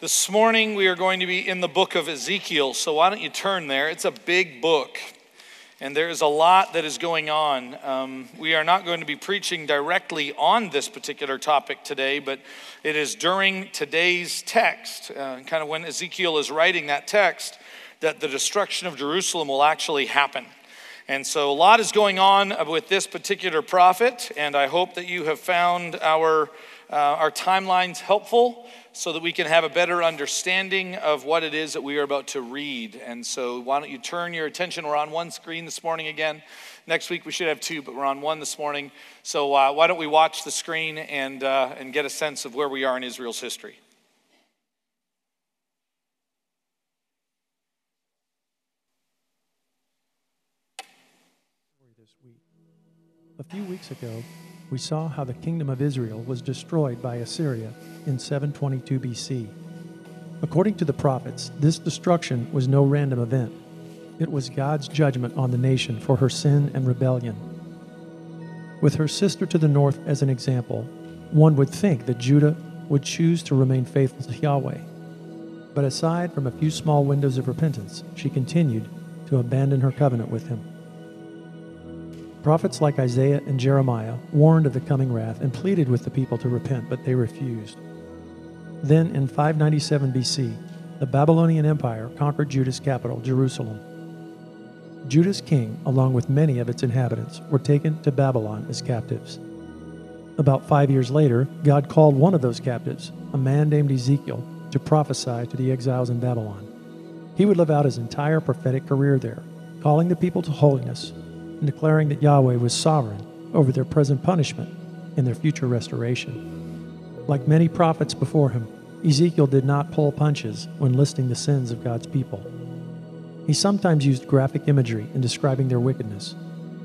This morning we are going to be in the book of Ezekiel, so why don't you turn there? It's a big book, and there is a lot that is going on. Um, we are not going to be preaching directly on this particular topic today, but it is during today's text, uh, kind of when Ezekiel is writing that text, that the destruction of Jerusalem will actually happen. And so a lot is going on with this particular prophet, and I hope that you have found our, uh, our timelines helpful so that we can have a better understanding of what it is that we are about to read. And so, why don't you turn your attention? We're on one screen this morning again. Next week we should have two, but we're on one this morning. So, uh, why don't we watch the screen and, uh, and get a sense of where we are in Israel's history? A few weeks ago, we saw how the kingdom of Israel was destroyed by Assyria in 722 BC. According to the prophets, this destruction was no random event. It was God's judgment on the nation for her sin and rebellion. With her sister to the north as an example, one would think that Judah would choose to remain faithful to Yahweh. But aside from a few small windows of repentance, she continued to abandon her covenant with him. Prophets like Isaiah and Jeremiah warned of the coming wrath and pleaded with the people to repent, but they refused. Then, in 597 BC, the Babylonian Empire conquered Judah's capital, Jerusalem. Judah's king, along with many of its inhabitants, were taken to Babylon as captives. About five years later, God called one of those captives, a man named Ezekiel, to prophesy to the exiles in Babylon. He would live out his entire prophetic career there, calling the people to holiness and declaring that Yahweh was sovereign over their present punishment and their future restoration. Like many prophets before him, Ezekiel did not pull punches when listing the sins of God's people. He sometimes used graphic imagery in describing their wickedness,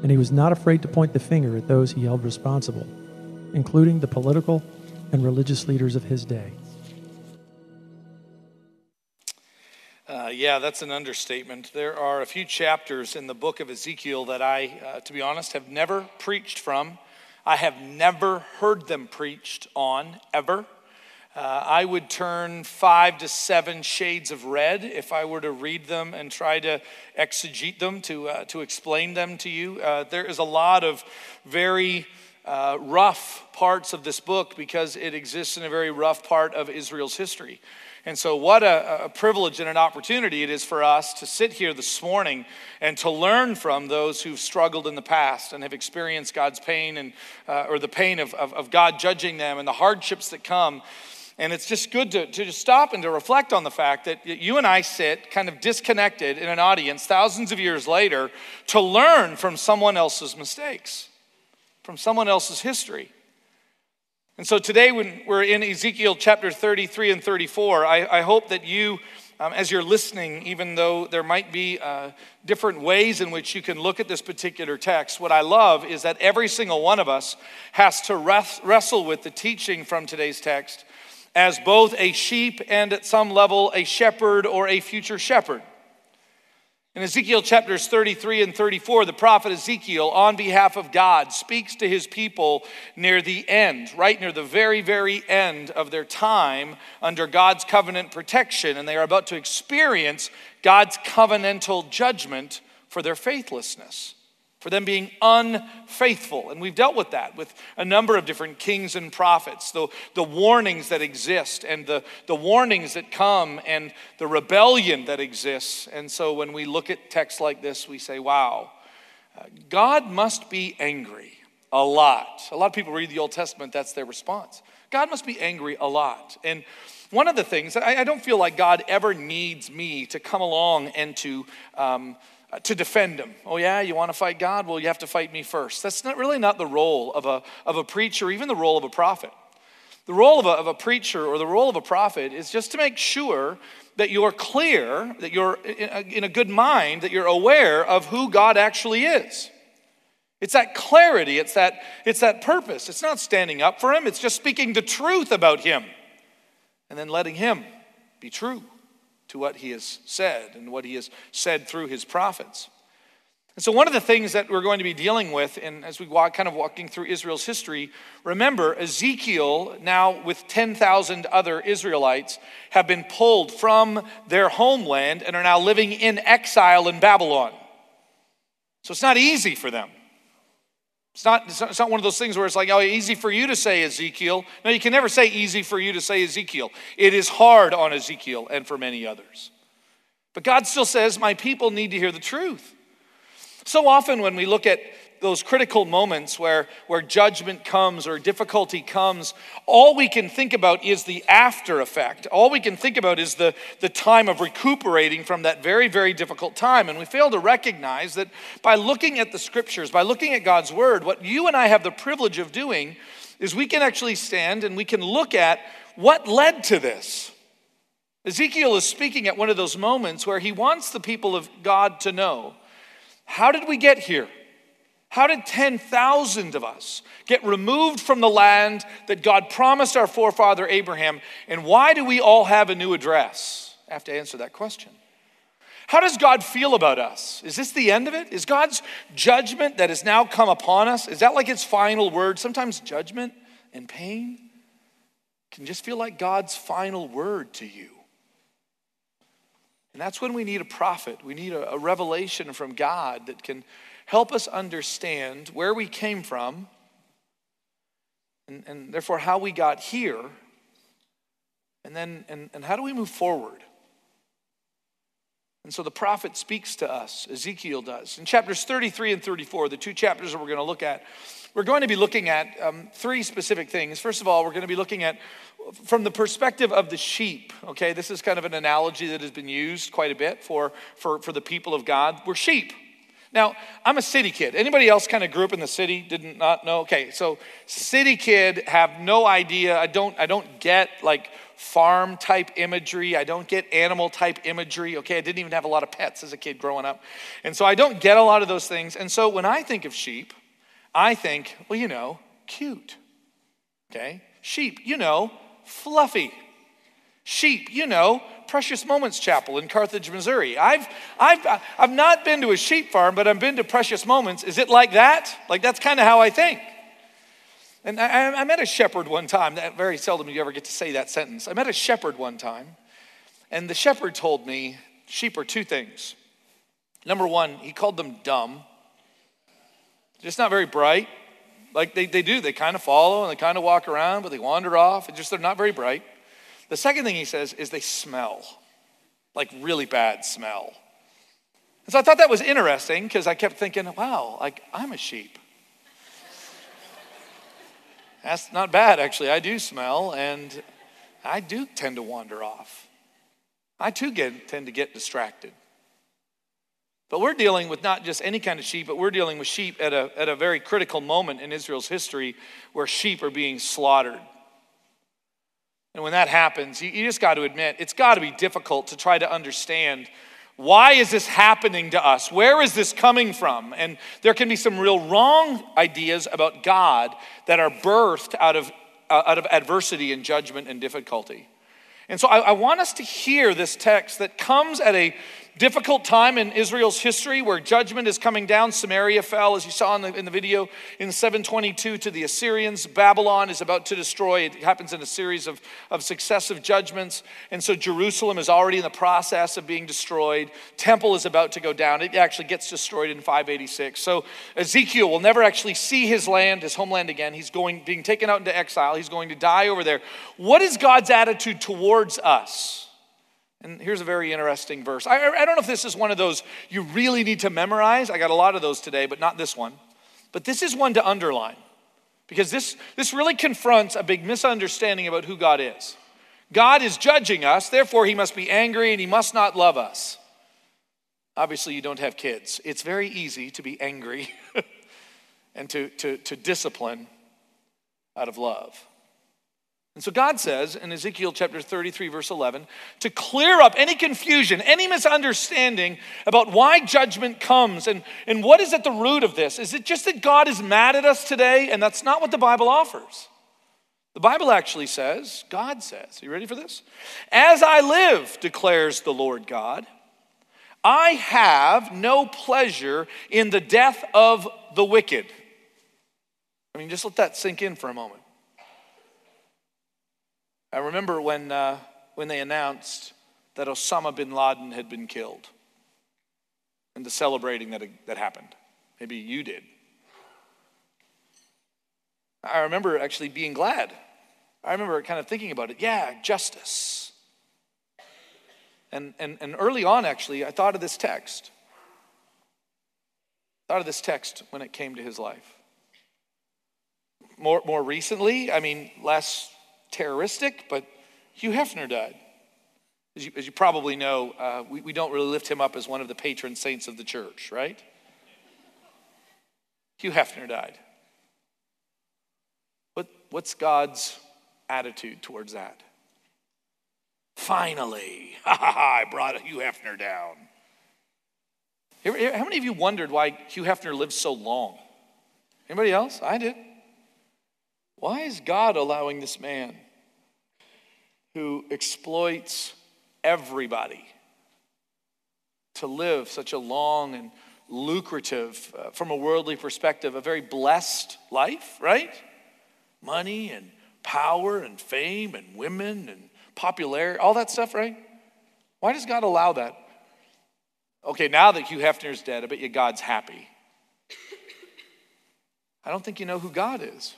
and he was not afraid to point the finger at those he held responsible, including the political and religious leaders of his day. Uh, yeah, that's an understatement. There are a few chapters in the book of Ezekiel that I, uh, to be honest, have never preached from. I have never heard them preached on, ever. Uh, I would turn five to seven shades of red if I were to read them and try to exegete them, to, uh, to explain them to you. Uh, there is a lot of very uh, rough parts of this book because it exists in a very rough part of Israel's history. And so, what a, a, privilege and an opportunity it is for us to sit here this morning and to learn from those who've struggled in the past and have experienced God's pain and, uh, or the pain of, of, of, God judging them and the hardships that come. And it's just good to, to just stop and to reflect on the fact that you and I sit kind of disconnected in an audience thousands of years later to learn from someone else's mistakes, from someone else's history. And so today, when we're in Ezekiel chapter 33 and 34, I, I hope that you, um, as you're listening, even though there might be uh, different ways in which you can look at this particular text, what I love is that every single one of us has to res- wrestle with the teaching from today's text as both a sheep and at some level a shepherd or a future shepherd. In Ezekiel chapters 33 and 34, the prophet Ezekiel, on behalf of God, speaks to his people near the end, right near the very, very end of their time under God's covenant protection, and they are about to experience God's covenantal judgment for their faithlessness for them being unfaithful. And we've dealt with that with a number of different kings and prophets, the, the warnings that exist and the, the warnings that come and the rebellion that exists. And so when we look at texts like this, we say, wow, uh, God must be angry a lot. A lot of people read the Old Testament, that's their response. God must be angry a lot. And one of the things, I, I don't feel like God ever needs me to come along and to um, Uh, to defend him. Oh, yeah, you want to fight God? Well, you have to fight me first. That's not really not the role of a, of a preacher, even the role of a prophet. The role of a, of a preacher or the role of a prophet is just to make sure that you're clear, that you're uh, in a good mind, that you're aware of who God actually is. It's that clarity, it's that, it's that purpose. It's not standing up for Him, it's just speaking the truth about Him and then letting Him be true to what he has said and what he has said through his prophets. And so, one of the things that we're going to be dealing with, and as we walk, kind of walking through Israel's history, remember Ezekiel, now with 10,000 other Israelites, have been pulled from their homeland and are now living in exile in Babylon. So, it's not easy for them. It's not, it's not one of those things where it's like, oh, easy for you to say Ezekiel. No, you can never say easy for you to say Ezekiel. It is hard on Ezekiel and for many others. But God still says, my people need to hear the truth. So often when we look at those critical moments where, where judgment comes or difficulty comes, all we can think about is the after effect. All we can think about is the, the time of recuperating from that very, very difficult time. And we fail to recognize that by looking at the scriptures, by looking at God's word, what you and I have the privilege of doing is we can actually stand and we can look at what led to this. Ezekiel is speaking at one of those moments where he wants the people of God to know how did we get here? How did 10,000 of us get removed from the land that God promised our forefather Abraham? And why do we all have a new address? I have to answer that question. How does God feel about us? Is this the end of it? Is God's judgment that has now come upon us, is that like its final word? Sometimes judgment and pain can just feel like God's final word to you. And that's when we need a prophet. We need a, a revelation from God that can help us understand where we came from and, and therefore how we got here. And then, and, and how do we move forward? And so the prophet speaks to us, Ezekiel does. In chapters 33 and 34, the two chapters that we're going to look at, we're going to be looking at um, three specific things. First of all, we're going to be looking at from the perspective of the sheep, okay, this is kind of an analogy that has been used quite a bit for, for, for the people of God. We're sheep. Now, I'm a city kid. Anybody else kind of grew up in the city? Didn't not know? Okay, so city kid have no idea. I don't I don't get like farm type imagery. I don't get animal type imagery. Okay, I didn't even have a lot of pets as a kid growing up. And so I don't get a lot of those things. And so when I think of sheep, I think, well, you know, cute. Okay? Sheep, you know, fluffy. Sheep, you know, Precious Moments Chapel in Carthage, Missouri. I've, I've, I've not been to a sheep farm, but I've been to Precious Moments. Is it like that? Like, that's kind of how I think. And I, I met a shepherd one time. That very seldom do you ever get to say that sentence. I met a shepherd one time, and the shepherd told me sheep are two things. Number one, he called them dumb, just not very bright. Like they, they do, they kind of follow and they kind of walk around, but they wander off. And just they're not very bright. The second thing he says is they smell, like really bad smell. And so I thought that was interesting because I kept thinking, wow, like I'm a sheep. That's not bad, actually. I do smell and I do tend to wander off. I too get, tend to get distracted. But we're dealing with not just any kind of sheep, but we're dealing with sheep at a, at a very critical moment in Israel's history where sheep are being slaughtered. And when that happens, you, you just got to admit, it's got to be difficult to try to understand why is this happening to us? Where is this coming from? And there can be some real wrong ideas about God that are birthed out of, uh, out of adversity and judgment and difficulty. And so I, I want us to hear this text that comes at a difficult time in Israel's history where judgment is coming down. Samaria fell, as you saw in the, in the video, in 722 to the Assyrians. Babylon is about to destroy. It happens in a series of, of successive judgments. And so Jerusalem is already in the process of being destroyed. Temple is about to go down. It actually gets destroyed in 586. So Ezekiel will never actually see his land, his homeland again. He's going, being taken out into exile. He's going to die over there. What is God's attitude towards us? And here's a very interesting verse. I, I, don't know if this is one of those you really need to memorize. I got a lot of those today, but not this one. But this is one to underline because this, this really confronts a big misunderstanding about who God is. God is judging us, therefore, he must be angry and he must not love us. Obviously, you don't have kids. It's very easy to be angry and to, to, to discipline out of love. And so God says in Ezekiel chapter 33, verse 11, to clear up any confusion, any misunderstanding about why judgment comes and, and what is at the root of this. Is it just that God is mad at us today? And that's not what the Bible offers. The Bible actually says, God says, are you ready for this? As I live, declares the Lord God, I have no pleasure in the death of the wicked. I mean, just let that sink in for a moment. I remember when, uh, when they announced that Osama bin Laden had been killed and the celebrating that, that happened. Maybe you did. I remember actually being glad. I remember kind of thinking about it. Yeah, justice. And, and, and early on, actually, I thought of this text. thought of this text when it came to his life. More, more recently, I mean, less terroristic, but Hugh Hefner died. As you, as you probably know, uh, we, we don't really lift him up as one of the patron saints of the church, right? Hugh Hefner died. What, what's God's attitude towards that? Finally, I brought Hugh Hefner down. How many of you wondered why Hugh Hefner lived so long? Anybody else? I did. Why is God allowing this man who exploits everybody to live such a long and lucrative, uh, from a worldly perspective, a very blessed life, right? Money and power and fame and women and popularity, all that stuff, right? Why does God allow that? Okay, now that Hugh Hefner's dead, I bet you God's happy. I don't think you know who God is.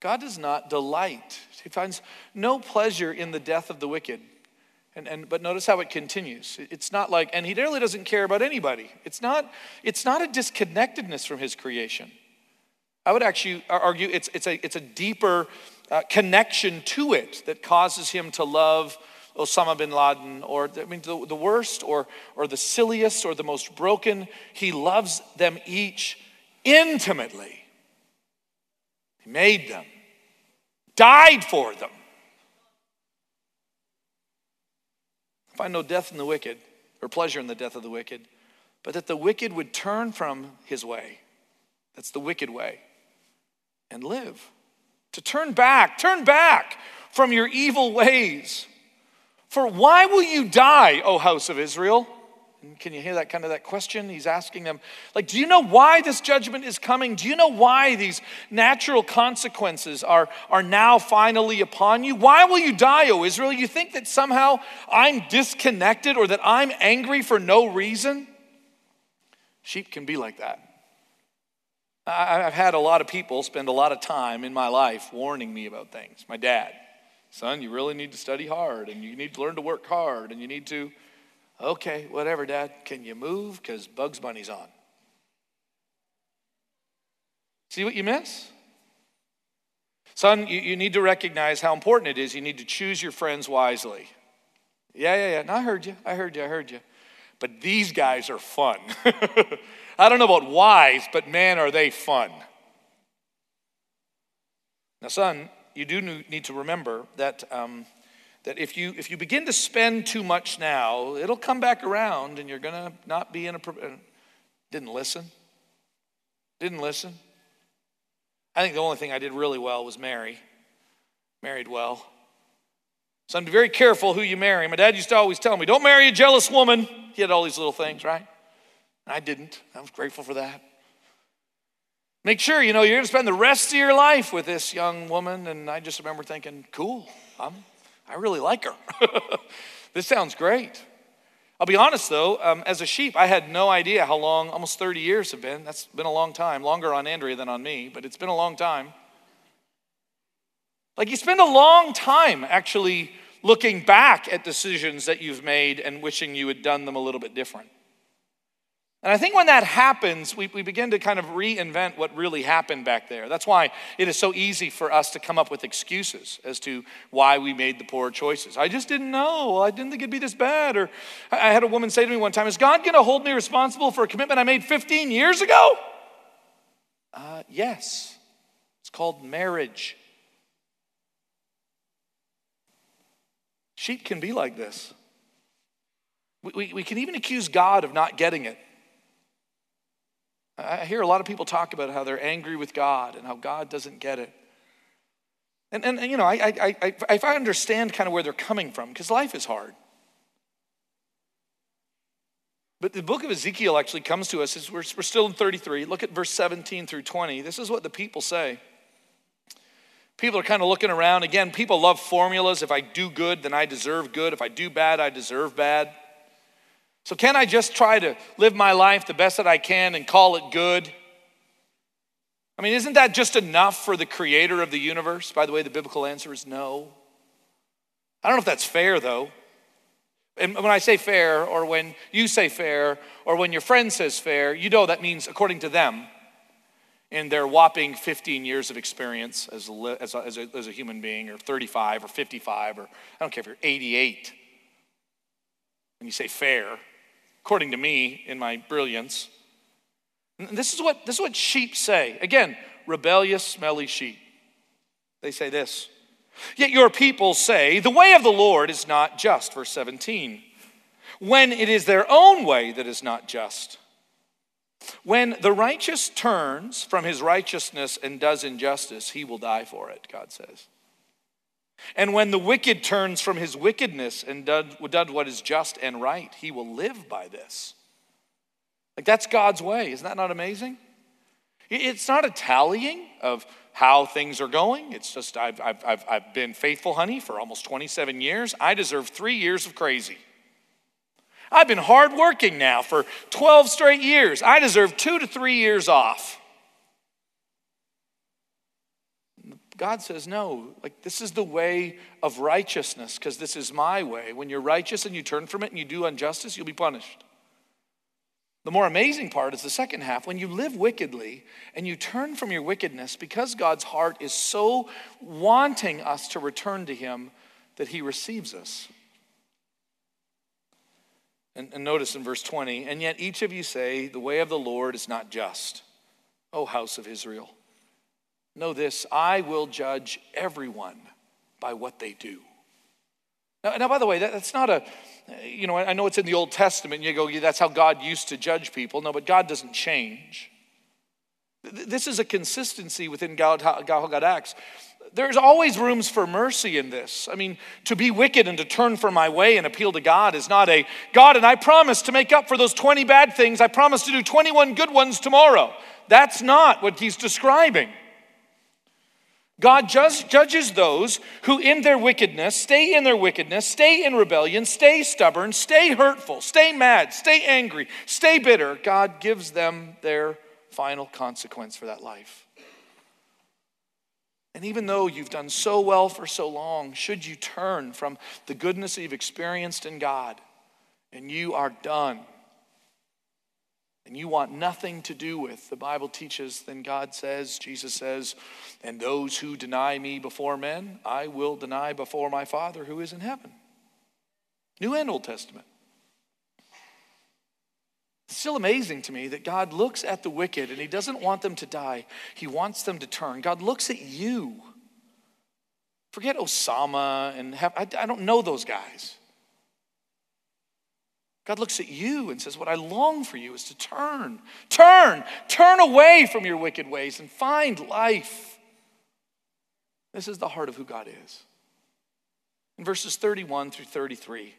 God does not delight. He finds no pleasure in the death of the wicked. And, and, but notice how it continues. It's not like, and he really doesn't care about anybody. It's not, it's not a disconnectedness from his creation. I would actually argue it's, it's, a, it's a deeper uh, connection to it that causes him to love Osama bin Laden or I mean, the, the worst or, or the silliest or the most broken. He loves them each intimately. Made them, died for them. Find no death in the wicked, or pleasure in the death of the wicked, but that the wicked would turn from his way. That's the wicked way. And live. To turn back, turn back from your evil ways. For why will you die, O house of Israel? Can you hear that kind of that question? He's asking them, like, do you know why this judgment is coming? Do you know why these natural consequences are, are now finally upon you? Why will you die, O Israel? You think that somehow I'm disconnected or that I'm angry for no reason? Sheep can be like that. I've had a lot of people spend a lot of time in my life warning me about things. My dad, son, you really need to study hard and you need to learn to work hard and you need to Okay, whatever, Dad. Can you move? Because Bugs Bunny's on. See what you miss? Son, you, you need to recognize how important it is. You need to choose your friends wisely. Yeah, yeah, yeah. No, I heard you. I heard you. I heard you. But these guys are fun. I don't know about wise, but man, are they fun. Now, son, you do need to remember that um, that if you if you begin to spend too much now it'll come back around and you're going to not be in a uh, didn't listen. Didn't listen. I think the only thing i did really well was marry. Married well. So i'm very careful who you marry. My dad used to always tell me don't marry a jealous woman. He had all these little things right? And i didn't. I was grateful for that. Make sure you know you're going to spend the rest of your life with this young woman. And i just remember thinking cool i'm I really like her. this sounds great. I'll be honest though, um, as a sheep, I had no idea how long, almost 30 years have been. That's been a long time, longer on Andrea than on me, but it's been a long time. Like you spend a long time actually looking back at decisions that you've made and wishing you had done them a little bit different. And I think when that happens, we, we begin to kind of reinvent what really happened back there. That's why it is so easy for us to come up with excuses as to why we made the poor choices. I just didn't know. I didn't think it'd be this bad. Or I had a woman say to me one time, Is God going to hold me responsible for a commitment I made 15 years ago? Uh, yes. It's called marriage. Sheep can be like this. We, we, we can even accuse God of not getting it. I hear a lot of people talk about how they're angry with God and how God doesn't get it. And, and, and you know, I, I, I, if I understand kind of where they're coming from because life is hard. But the book of Ezekiel actually comes to us, we're, we're still in 33. Look at verse 17 through 20. This is what the people say. People are kind of looking around. Again, people love formulas. If I do good, then I deserve good. If I do bad, I deserve bad. So, can I just try to live my life the best that I can and call it good? I mean, isn't that just enough for the creator of the universe? By the way, the biblical answer is no. I don't know if that's fair, though. And when I say fair, or when you say fair, or when your friend says fair, you know that means according to them in their whopping 15 years of experience as a, as a, as a, as a human being, or 35 or 55, or I don't care if you're 88. And you say fair, according to me in my brilliance. This is what, this is what sheep say. Again, rebellious, smelly sheep. They say this Yet your people say, The way of the Lord is not just. Verse 17. When it is their own way that is not just. When the righteous turns from his righteousness and does injustice, he will die for it, God says. And when the wicked turns from his wickedness and does what is just and right, he will live by this. Like that's God's way. Isn't that not amazing? It's not a tallying of how things are going. It's just, I've, I've, I've, I've been faithful, honey, for almost 27 years. I deserve three years of crazy. I've been hardworking now for 12 straight years. I deserve two to three years off. God says, no, like this is the way of righteousness because this is my way. When you're righteous and you turn from it and you do injustice, you'll be punished. The more amazing part is the second half. When you live wickedly and you turn from your wickedness, because God's heart is so wanting us to return to Him that He receives us. And, and, notice in verse 20, and yet each of you say, The way of the Lord is not just, O house of Israel. Know this I will judge everyone by what they do. Now, now by the way, that, that's not a, you know, I know it's in the Old Testament, and you go, yeah, that's how God used to judge people. No, but God doesn't change. This is a consistency within God, how God acts. There's always rooms for mercy in this. I mean, to be wicked and to turn from my way and appeal to God is not a God, and I promise to make up for those 20 bad things, I promise to do 21 good ones tomorrow. That's not what he's describing. God just judges those who, in their wickedness, stay in their wickedness, stay in rebellion, stay stubborn, stay hurtful, stay mad, stay angry, stay bitter. God gives them their final consequence for that life. And even though you've done so well for so long, should you turn from the goodness that you've experienced in God and you are done and you want nothing to do with, the Bible teaches, then God says, Jesus says, and those who deny me before men, I will deny before my Father who is in heaven. New and Old Testament. It's still amazing to me that God looks at the wicked and He doesn't want them to die, He wants them to turn. God looks at you. Forget Osama and Hef, I, I don't know those guys. God looks at you and says, What I long for you is to turn, turn, turn away from your wicked ways and find life. This is the heart of who God is. In verses 31 through 33,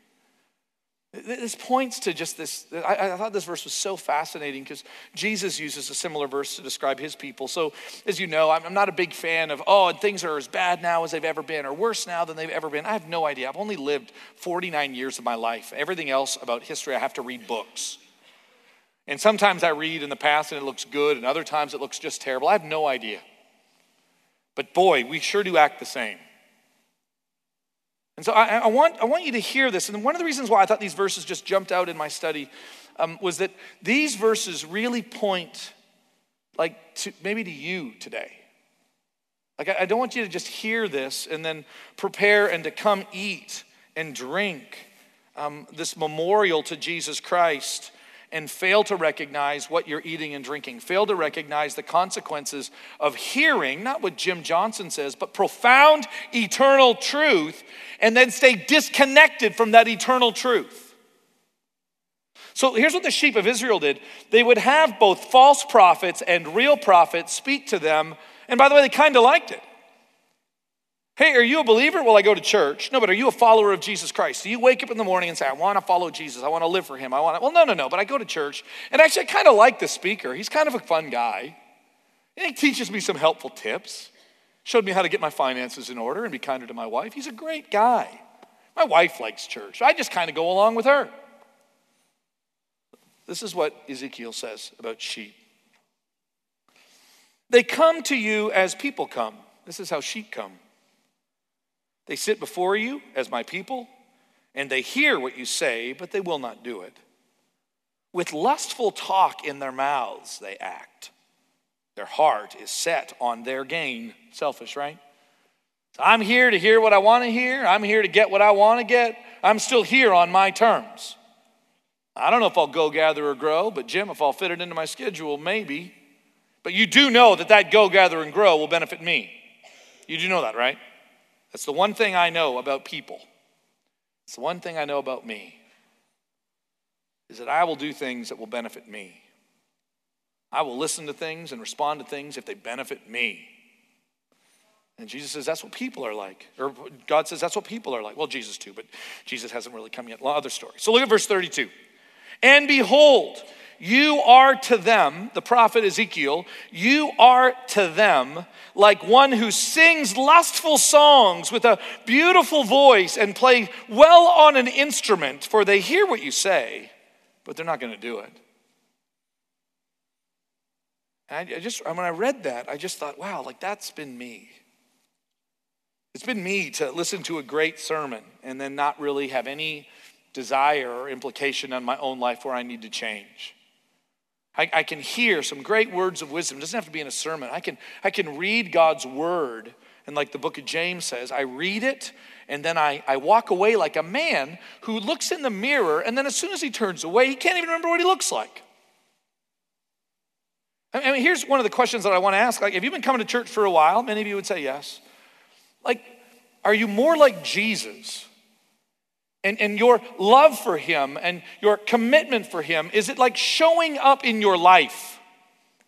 this points to just this. I, I, thought this verse was so fascinating because Jesus uses a similar verse to describe his people. So, as you know, I'm, I'm not a big fan of, oh, and things are as bad now as they've ever been or worse now than they've ever been. I have no idea. I've only lived 49 years of my life. Everything else about history, I have to read books. And sometimes I read in the past and it looks good, and other times it looks just terrible. I have no idea. But boy, we sure do act the same. And so I, I, want, I want you to hear this. And one of the reasons why I thought these verses just jumped out in my study um, was that these verses really point, like, to, maybe to you today. Like, I, I don't want you to just hear this and then prepare and to come eat and drink um, this memorial to Jesus Christ and fail to recognize what you're eating and drinking, fail to recognize the consequences of hearing, not what Jim Johnson says, but profound eternal truth, and then stay disconnected from that eternal truth. So here's what the sheep of Israel did they would have both false prophets and real prophets speak to them, and by the way, they kind of liked it. Hey, are you a believer? Well, I go to church. No, but are you a follower of Jesus Christ? Do you wake up in the morning and say, I want to follow Jesus. I want to live for him. I want to. Well, no, no, no, but I go to church. And actually, I kind of like the speaker. He's kind of a fun guy. And he teaches me some helpful tips, showed me how to get my finances in order and be kinder to my wife. He's a great guy. My wife likes church. I just kind of go along with her. This is what Ezekiel says about sheep. They come to you as people come. This is how sheep come. They sit before you as my people, and they hear what you say, but they will not do it. With lustful talk in their mouths, they act. Their heart is set on their gain. Selfish, right? So I'm here to hear what I want to hear. I'm here to get what I want to get. I'm still here on my terms. I don't know if I'll go gather or grow, but Jim, if I'll fit it into my schedule, maybe. But you do know that that go gather and grow will benefit me. You do know that, right? That's the one thing I know about people. It's the one thing I know about me is that I will do things that will benefit me. I will listen to things and respond to things if they benefit me. And Jesus says that's what people are like. Or God says that's what people are like. Well, Jesus too, but Jesus hasn't really come yet. Other story. So look at verse 32. And behold, you are to them, the prophet Ezekiel, you are to them like one who sings lustful songs with a beautiful voice and play well on an instrument, for they hear what you say, but they're not going to do it. And I just, when I read that, I just thought, wow, like that's been me. It's been me to listen to a great sermon and then not really have any desire or implication on my own life where I need to change. I, I, can hear some great words of wisdom. It doesn't have to be in a sermon. I can, I can read God's word, and like the book of James says, I read it, and then I, I walk away like a man who looks in the mirror, and then as soon as he turns away, he can't even remember what he looks like. I mean, here's one of the questions that I want to ask. Like, have you been coming to church for a while? Many of you would say yes. Like, are you more like Jesus? And, and your love for Him and your commitment for Him? Is it like showing up in your life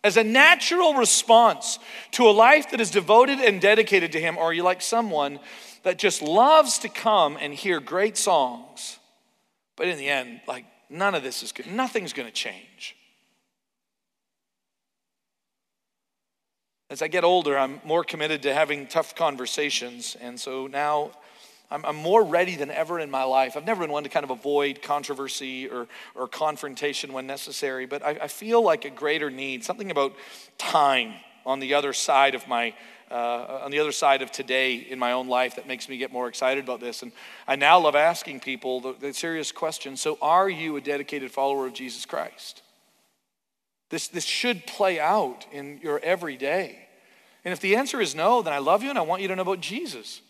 as a natural response to a life that is devoted and dedicated to Him? Or are you like someone that just loves to come and hear great songs, but in the end, like none of this is good, nothing's going to change? As I get older, I'm more committed to having tough conversations, and so now I'm, I'm, more ready than ever in my life. I've never been one to kind of avoid controversy or, or confrontation when necessary, but I, I feel like a greater need, something about time on the other side of my uh, on the other side of today in my own life that makes me get more excited about this. And I now love asking people the, the serious question so, are you a dedicated follower of Jesus Christ? This, this should play out in your everyday. And if the answer is no, then I love you and I want you to know about Jesus.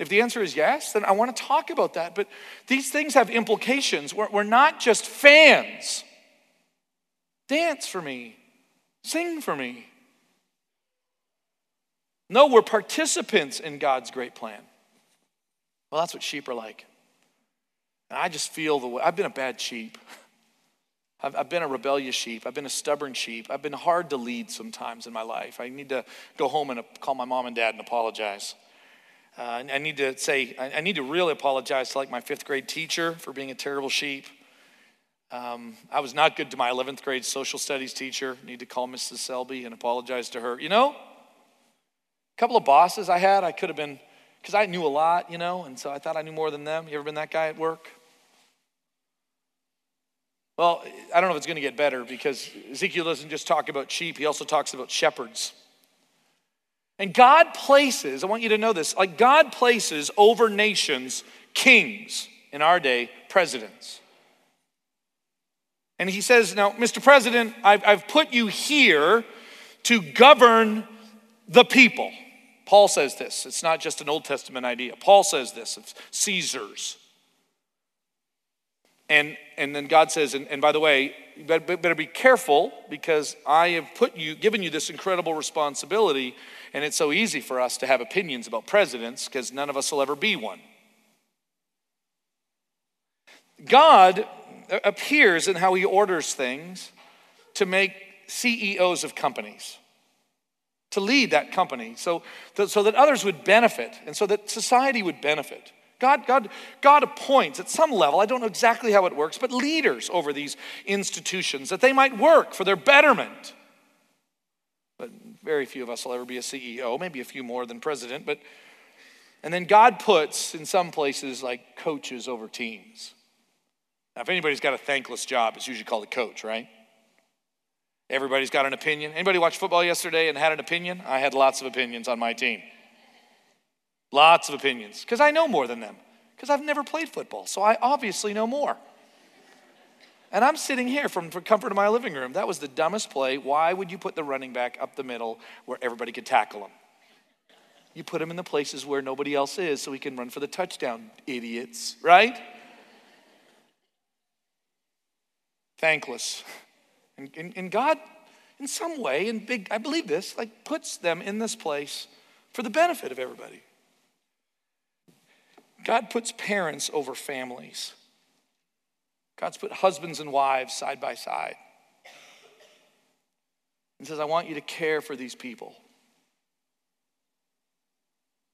If the answer is yes, then I want to talk about that. But these things have implications. We're, we're not just fans. Dance for me, sing for me. No, we're participants in God's great plan. Well, that's what sheep are like. And I just feel the way I've been a bad sheep. I've, I've, been a rebellious sheep. I've been a stubborn sheep. I've been hard to lead sometimes in my life. I need to go home and call my mom and dad and apologize. Uh, I need to say, I need to really apologize to like my fifth grade teacher for being a terrible sheep. Um, I was not good to my 11th grade social studies teacher. Need to call Mrs. Selby and apologize to her. You know, a couple of bosses I had, I could have been, because I knew a lot, you know, and so I thought I knew more than them. You ever been that guy at work? Well, I don't know if it's going to get better because Ezekiel doesn't just talk about sheep, he also talks about shepherds. And God places, I want you to know this, like God places over nations kings, in our day, presidents. And he says, Now, Mr. President, I've, I've put you here to govern the people. Paul says this. It's not just an Old Testament idea. Paul says this of Caesars. And, and then God says, and, and by the way, you better, better be careful because I have put you, given you this incredible responsibility, and it's so easy for us to have opinions about presidents because none of us will ever be one. God appears in how he orders things to make CEOs of companies. to lead that company so, so that others would benefit and so that society would benefit. God, God, God appoints at some level, I don't know exactly how it works, but leaders over these institutions that they might work for their betterment. But very few of us will ever be a CEO, maybe a few more than president, but and then God puts in some places like coaches over teams. Now, if anybody's got a thankless job, it's usually called a coach, right? Everybody's got an opinion. Anybody watch football yesterday and had an opinion? I had lots of opinions on my team. Lots of opinions, because I know more than them, because I've never played football, so I obviously know more. And I'm sitting here from the comfort of my living room. That was the dumbest play. Why would you put the running back up the middle where everybody could tackle him? You put him in the places where nobody else is so he can run for the touchdown, idiots, right? Thankless. And, and, and God, in some way, in big, I believe this, like puts them in this place for the benefit of everybody. God puts parents over families. God's put husbands and wives side by side. And says, I want you to care for these people.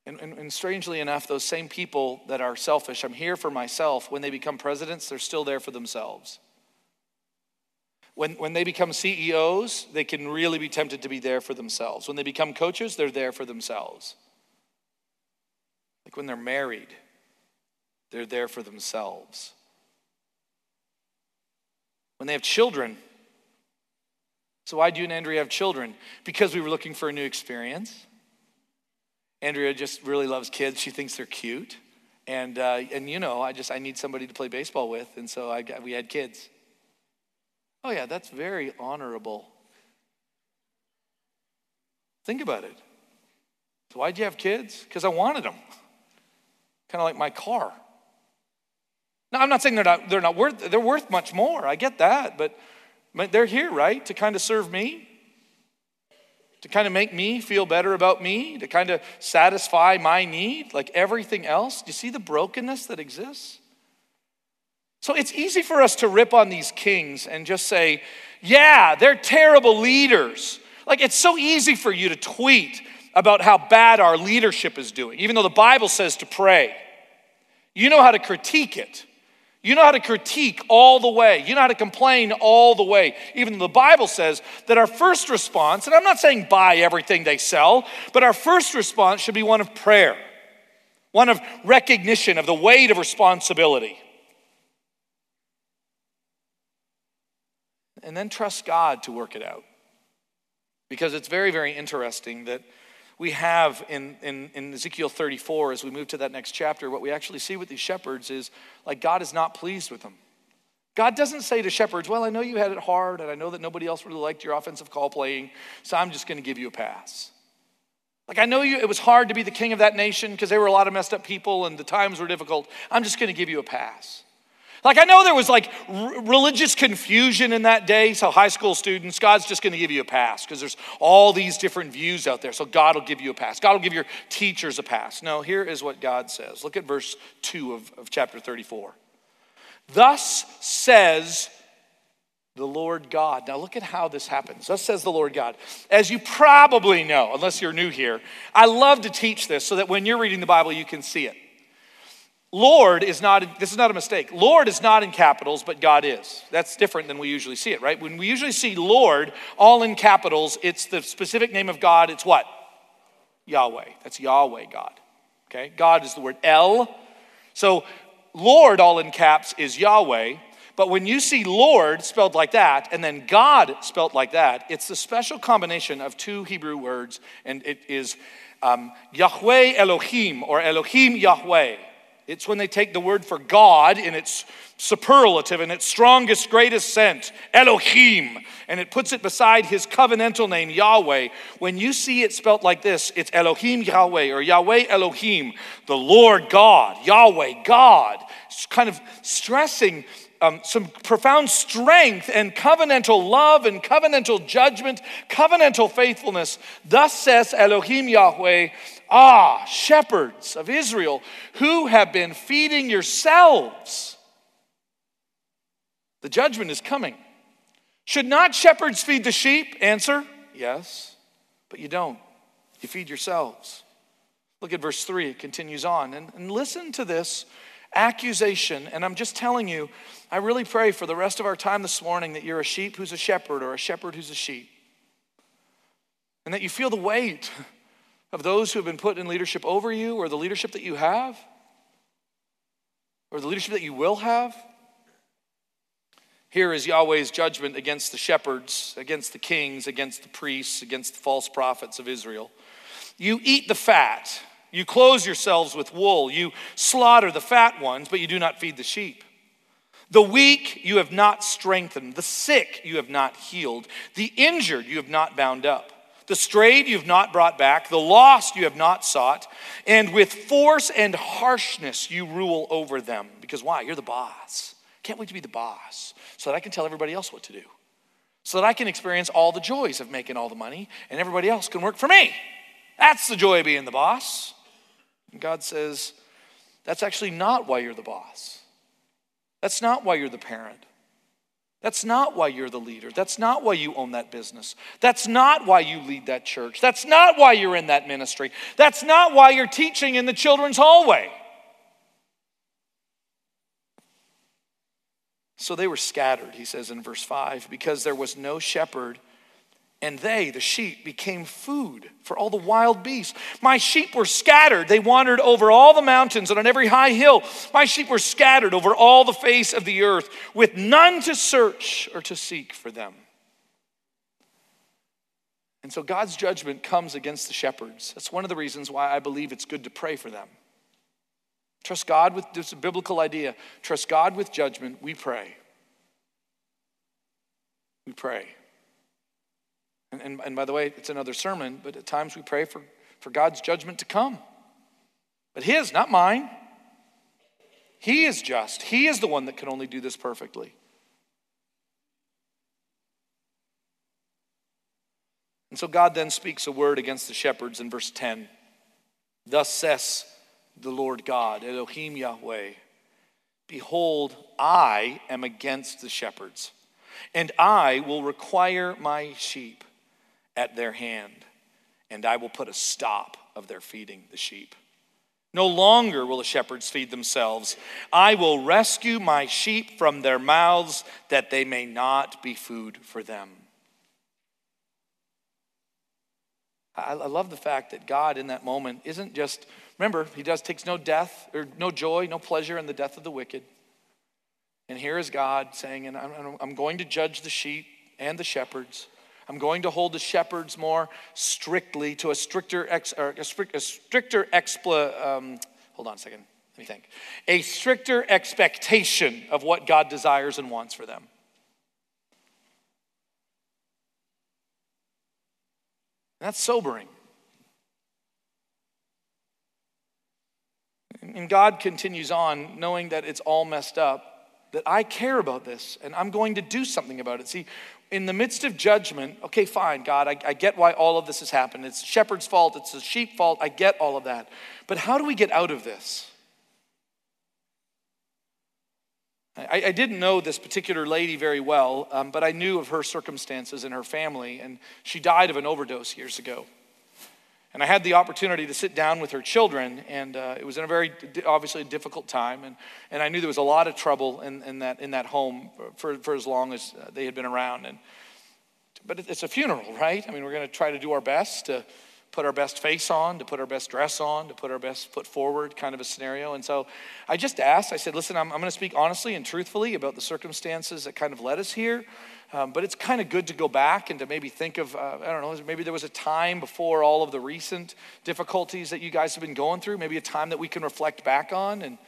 And, and, and, strangely enough, those same people that are selfish, I'm here for myself, when they become presidents, they're still there for themselves. When, when they become CEOs, they can really be tempted to be there for themselves. When they become coaches, they're there for themselves. Like when they're married, they're there for themselves. When they have children, so why do you and Andrea have children? Because we were looking for a new experience. Andrea just really loves kids. She thinks they're cute. And, uh, and you know, I just, I need somebody to play baseball with. And so I got, we had kids. Oh yeah, that's very honorable. Think about it. So why'd you have kids? Because I wanted them. Kind of like my car. Now, I'm not saying they're not, they're not worth, they're worth much more. I get that, but they're here, right? To kind of serve me, to kind of make me feel better about me, to kind of satisfy my need, like everything else. Do you see the brokenness that exists? So it's easy for us to rip on these kings and just say, yeah, they're terrible leaders. Like it's so easy for you to tweet about how bad our leadership is doing, even though the Bible says to pray. You know how to critique it. You know how to critique all the way. You know how to complain all the way. Even the Bible says that our first response, and I'm not saying buy everything they sell, but our first response should be one of prayer, one of recognition of the weight of responsibility. And then trust God to work it out. Because it's very, very interesting that we have in, in, in, Ezekiel 34, as we move to that next chapter, what we actually see with these shepherds is like God is not pleased with them. God doesn't say to shepherds, Well, I know you had it hard, and I know that nobody else really liked your offensive call playing, so I'm just going to give you a pass. Like, I know you, it was hard to be the king of that nation because there were a lot of messed up people and the times were difficult. I'm just going to give you a pass. Like, I know there was like r- religious confusion in that day. So, high school students, God's just going to give you a pass because there's all these different views out there. So, God will give you a pass. God will give your teachers a pass. No, here is what God says. Look at verse 2 of, of chapter 34. Thus says the Lord God. Now, look at how this happens. Thus says the Lord God. As you probably know, unless you're new here, I love to teach this so that when you're reading the Bible, you can see it. Lord is not, this is not a mistake. Lord is not in capitals, but God is. That's different than we usually see it, right? When we usually see Lord all in capitals, it's the specific name of God. It's what? Yahweh. That's Yahweh God. Okay? God is the word El. So Lord all in caps is Yahweh. But when you see Lord spelled like that and then God spelled like that, it's the special combination of two Hebrew words, and it is um, Yahweh Elohim or Elohim Yahweh. It's when they take the word for God in its superlative, in its strongest, greatest sense, Elohim, and it puts it beside his covenantal name, Yahweh. When you see it spelt like this, it's Elohim Yahweh or Yahweh Elohim, the Lord God, Yahweh God. It's kind of stressing um, some profound strength and covenantal love and covenantal judgment, covenantal faithfulness. Thus says Elohim Yahweh, Ah, shepherds of Israel, who have been feeding yourselves. The judgment is coming. Should not shepherds feed the sheep? Answer yes, but you don't. you feed yourselves. Look at verse 3, it continues on. And, and listen to this accusation. And I'm just telling you, I really pray for the rest of our time this morning that you're a sheep who's a shepherd or a shepherd who's a sheep. And that you feel the weight of those who have been put in leadership over you or the leadership that you have or the leadership that you will have. Here is Yahweh's judgment against the shepherds, against the kings, against the priests, against the false prophets of Israel. You eat the fat, you clothe yourselves with wool, you slaughter the fat ones, but you do not feed the sheep. The weak you have not strengthened, the sick you have not healed, the injured you have not bound up. The strayed you have not brought back, the lost you have not sought, and with force and harshness you rule over them. Because why? You're the boss. Can't wait to be the boss so that I can tell everybody else what to do, so that I can experience all the joys of making all the money and everybody else can work for me. That's the joy of being the boss. And God says, that's actually not why you're the boss. That's not why you're the parent. That's not why you're the leader. That's not why you own that business. That's not why you lead that church. That's not why you're in that ministry. That's not why you're teaching in the children's hallway. So they were scattered, he says in verse 5, because there was no shepherd and they, the sheep, became food for all the wild beasts. My sheep were scattered. They wandered over all the mountains and on every high hill. My sheep were scattered over all the face of the earth, with none to search or to seek for them. And so God's judgment comes against the shepherds. That's one of the reasons why I believe it's good to pray for them. Trust God with this biblical idea. Trust God with judgment. We pray. We pray. And, and, and by the way, it's another sermon, but at times we pray for, for God's judgment to come. But His, not mine. He is just. He is the one that can only do this perfectly. And so God then speaks a word against the shepherds in verse 10. Thus says the Lord God, Elohim Yahweh, Behold, I am against the shepherds, and I will require my sheep at their hand, and I will put a stop of their feeding the sheep. No longer will the shepherds feed themselves. I will rescue my sheep from their mouths that they may not be food for them. I, love the fact that God in that moment isn't just, remember, he does takes no death or no joy, no pleasure in the death of the wicked. And here is God saying, and I'm, I'm going to judge the sheep and the shepherds. I'm going to hold the shepherds more strictly to a stricter, ex, a, a stricter expla, um, hold on a second, let me think. A stricter expectation of what God desires and wants for them. That's sobering. And God continues on, knowing that it's all messed up, that I care about this and I'm going to do something about it. See, in the midst of judgment, okay, fine, God, I, I, get why all of this has happened. It's shepherd's fault, it's the sheep fault, I get all of that. But how do we get out of this? I, I didn't know this particular lady very well, um, but I knew of her circumstances and her family, and she died of an overdose years ago. And I had the opportunity to sit down with her children, and uh, it was in a very, obviously, difficult time. And, and I knew there was a lot of trouble in, in, that, in that home for, for as long as uh, they had been around. And, but it's a funeral, right? I mean, we're going to try to do our best to put our best face on, to put our best dress on, to put our best foot forward, kind of a scenario. And so I just asked, I said, listen, I'm, I'm going to speak honestly and truthfully about the circumstances that kind of led us here. Um, but it's kind of good to go back and to maybe think of, uh, I don't know, maybe there was a time before all of the recent difficulties that you guys have been going through, maybe a time that we can reflect back on. And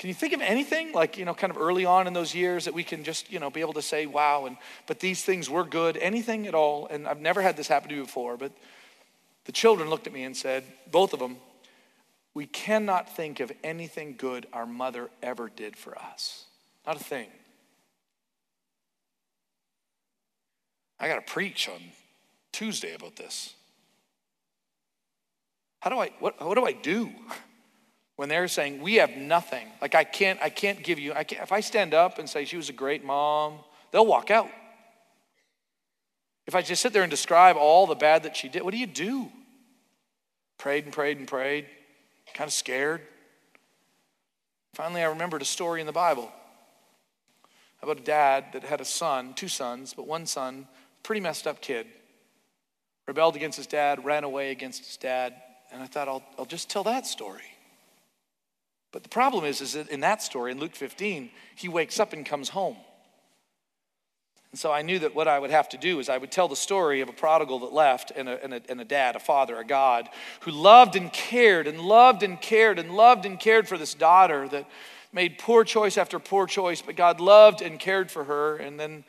can you think of anything like, you know, kind of early on in those years that we can just, you know, be able to say, wow, and but these things were good, anything at all? And I've never had this happen to me before, but the children looked at me and said, both of them, we cannot think of anything good our mother ever did for us. Not a thing. I got to preach on Tuesday about this. How do I, what, what do I do when they're saying we have nothing? Like I can't, I can't give you, I can't, if I stand up and say she was a great mom, they'll walk out. If I just sit there and describe all the bad that she did, what do you do? Prayed and prayed and prayed, kind of scared. Finally, I remembered a story in the Bible about a dad that had a son, two sons, but one son, pretty messed up kid, rebelled against his dad, ran away against his dad, and I thought, I'll, I'll just tell that story. But the problem is, is that in that story, in Luke 15, he wakes up and comes home. And so I knew that what I would have to do is I would tell the story of a prodigal that left and a, and a, and a dad, a father, a God, who loved and cared and loved and cared and loved and cared for this daughter that made poor choice after poor choice, but God loved and cared for her. And then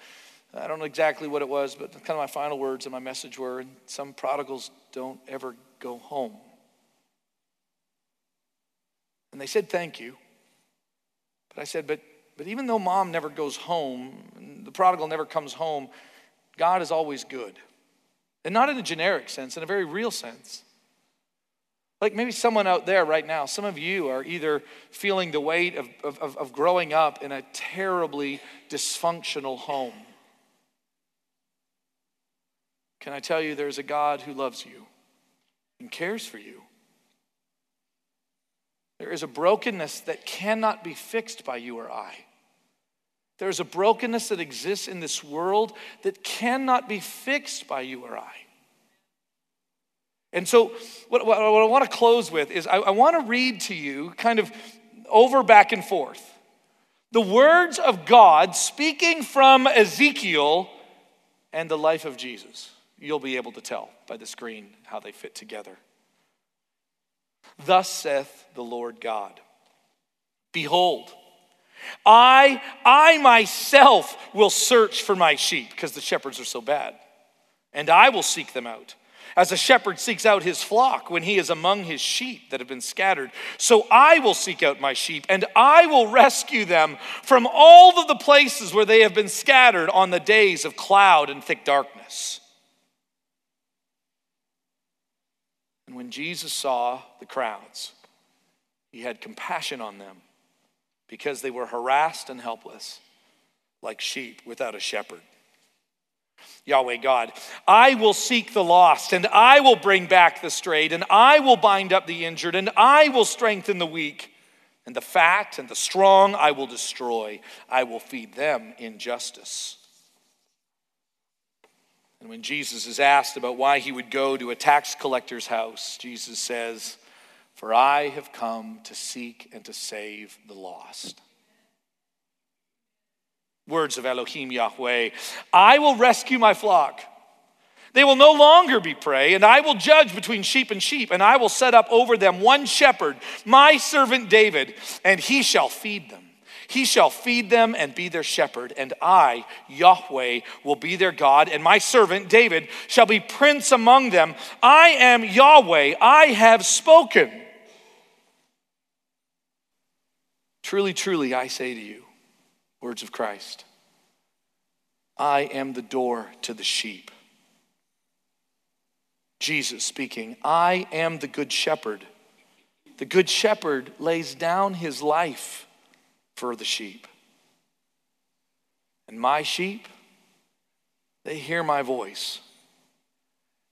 I don't know exactly what it was, but kind of my final words and my message were some prodigals don't ever go home. And they said, Thank you. But I said, But, but even though mom never goes home, the prodigal never comes home, God is always good. And not in a generic sense, in a very real sense. Like maybe someone out there right now, some of you are either feeling the weight of, of, of growing up in a terribly dysfunctional home. Can I tell you, there's a God who loves you and cares for you. There is a brokenness that cannot be fixed by you or I. There is a brokenness that exists in this world that cannot be fixed by you or I. And so, what, what, I want to close with is I, I want to read to you, kind of over back and forth, the words of God speaking from Ezekiel and the life of Jesus. You'll be able to tell by the screen how they fit together. Thus saith the Lord God Behold, I, I myself will search for my sheep because the shepherds are so bad, and I will seek them out. As a shepherd seeks out his flock when he is among his sheep that have been scattered. So I will seek out my sheep, and I will rescue them from all of the places where they have been scattered on the days of cloud and thick darkness. And when Jesus saw the crowds, he had compassion on them because they were harassed and helpless, like sheep without a shepherd. Yahweh God, I will seek the lost, and I will bring back the strayed, and I will bind up the injured, and I will strengthen the weak, and the fat and the strong I will destroy. I will feed them in justice. And when Jesus is asked about why he would go to a tax collector's house, Jesus says, For I have come to seek and to save the lost. Words of Elohim Yahweh I will rescue my flock. They will no longer be prey, and I will judge between sheep and sheep, and I will set up over them one shepherd, my servant David, and he shall feed them. He shall feed them and be their shepherd, and I, Yahweh, will be their God, and my servant David shall be prince among them. I am Yahweh, I have spoken. Truly, truly, I say to you, words of Christ, I am the door to the sheep. Jesus speaking, I am the good shepherd. The good shepherd lays down his life for the sheep. And my sheep, they hear my voice,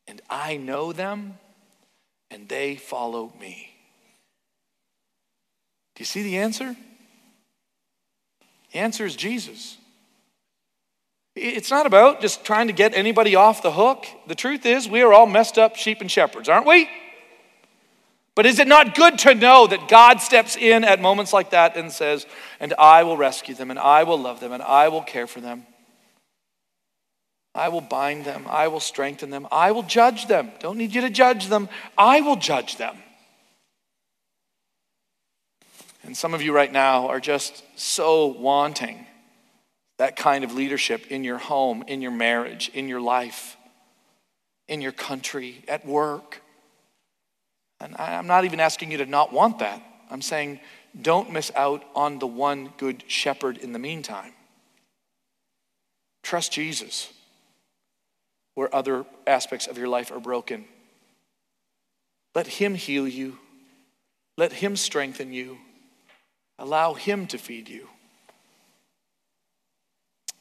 and I know them, and they follow me. Do you see the answer? The answer is Jesus. It's not about just trying to get anybody off the hook. The truth is, we are all messed up sheep and shepherds, aren't we? But is it not good to know that God steps in at moments like that and says, And I will rescue them, and I will love them, and I will care for them? I will bind them, I will strengthen them, I will judge them. Don't need you to judge them, I will judge them. And some of you right now are just so wanting that kind of leadership in your home, in your marriage, in your life, in your country, at work. And I'm not even asking you to not want that. I'm saying don't miss out on the one good shepherd in the meantime. Trust Jesus where other aspects of your life are broken. Let Him heal you, let Him strengthen you, allow Him to feed you.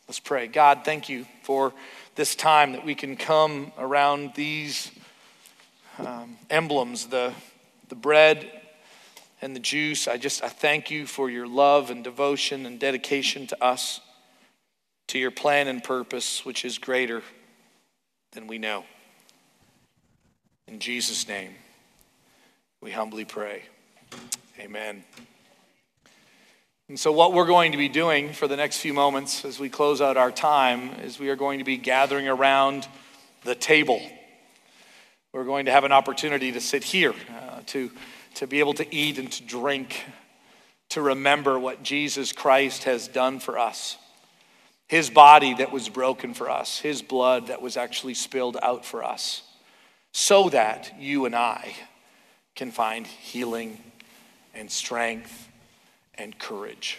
Let's pray. God, thank you for this time that we can come around these um, emblems, the, the bread and the juice. I just I thank you for your love and devotion and dedication to us, to your plan and purpose, which is greater than we know. In Jesus' name, we humbly pray. Amen. And so, what we're going to be doing for the next few moments as we close out our time is we are going to be gathering around the table. We're going to have an opportunity to sit here, uh, to to be able to eat and to drink, to remember what Jesus Christ has done for us. His body that was broken for us, His blood that was actually spilled out for us, so that you and I can find healing and strength and courage.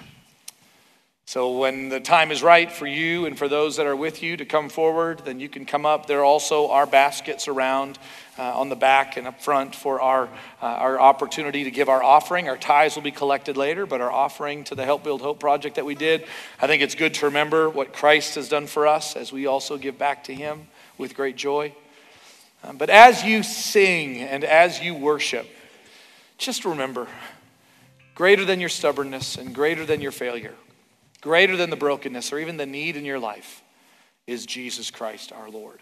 So, when the time is right for you and for those that are with you to come forward, then you can come up. There also are baskets around uh, on the back and up front for our, uh, our opportunity to give our offering. Our tithes will be collected later, but our offering to the Help Build Hope project that we did, I think it's good to remember what Christ has done for us as we also give back to Him with great joy. Um, but as you sing and as you worship, just remember greater than your stubbornness and greater than your failure Greater than the brokenness or even the need in your life is Jesus Christ our Lord.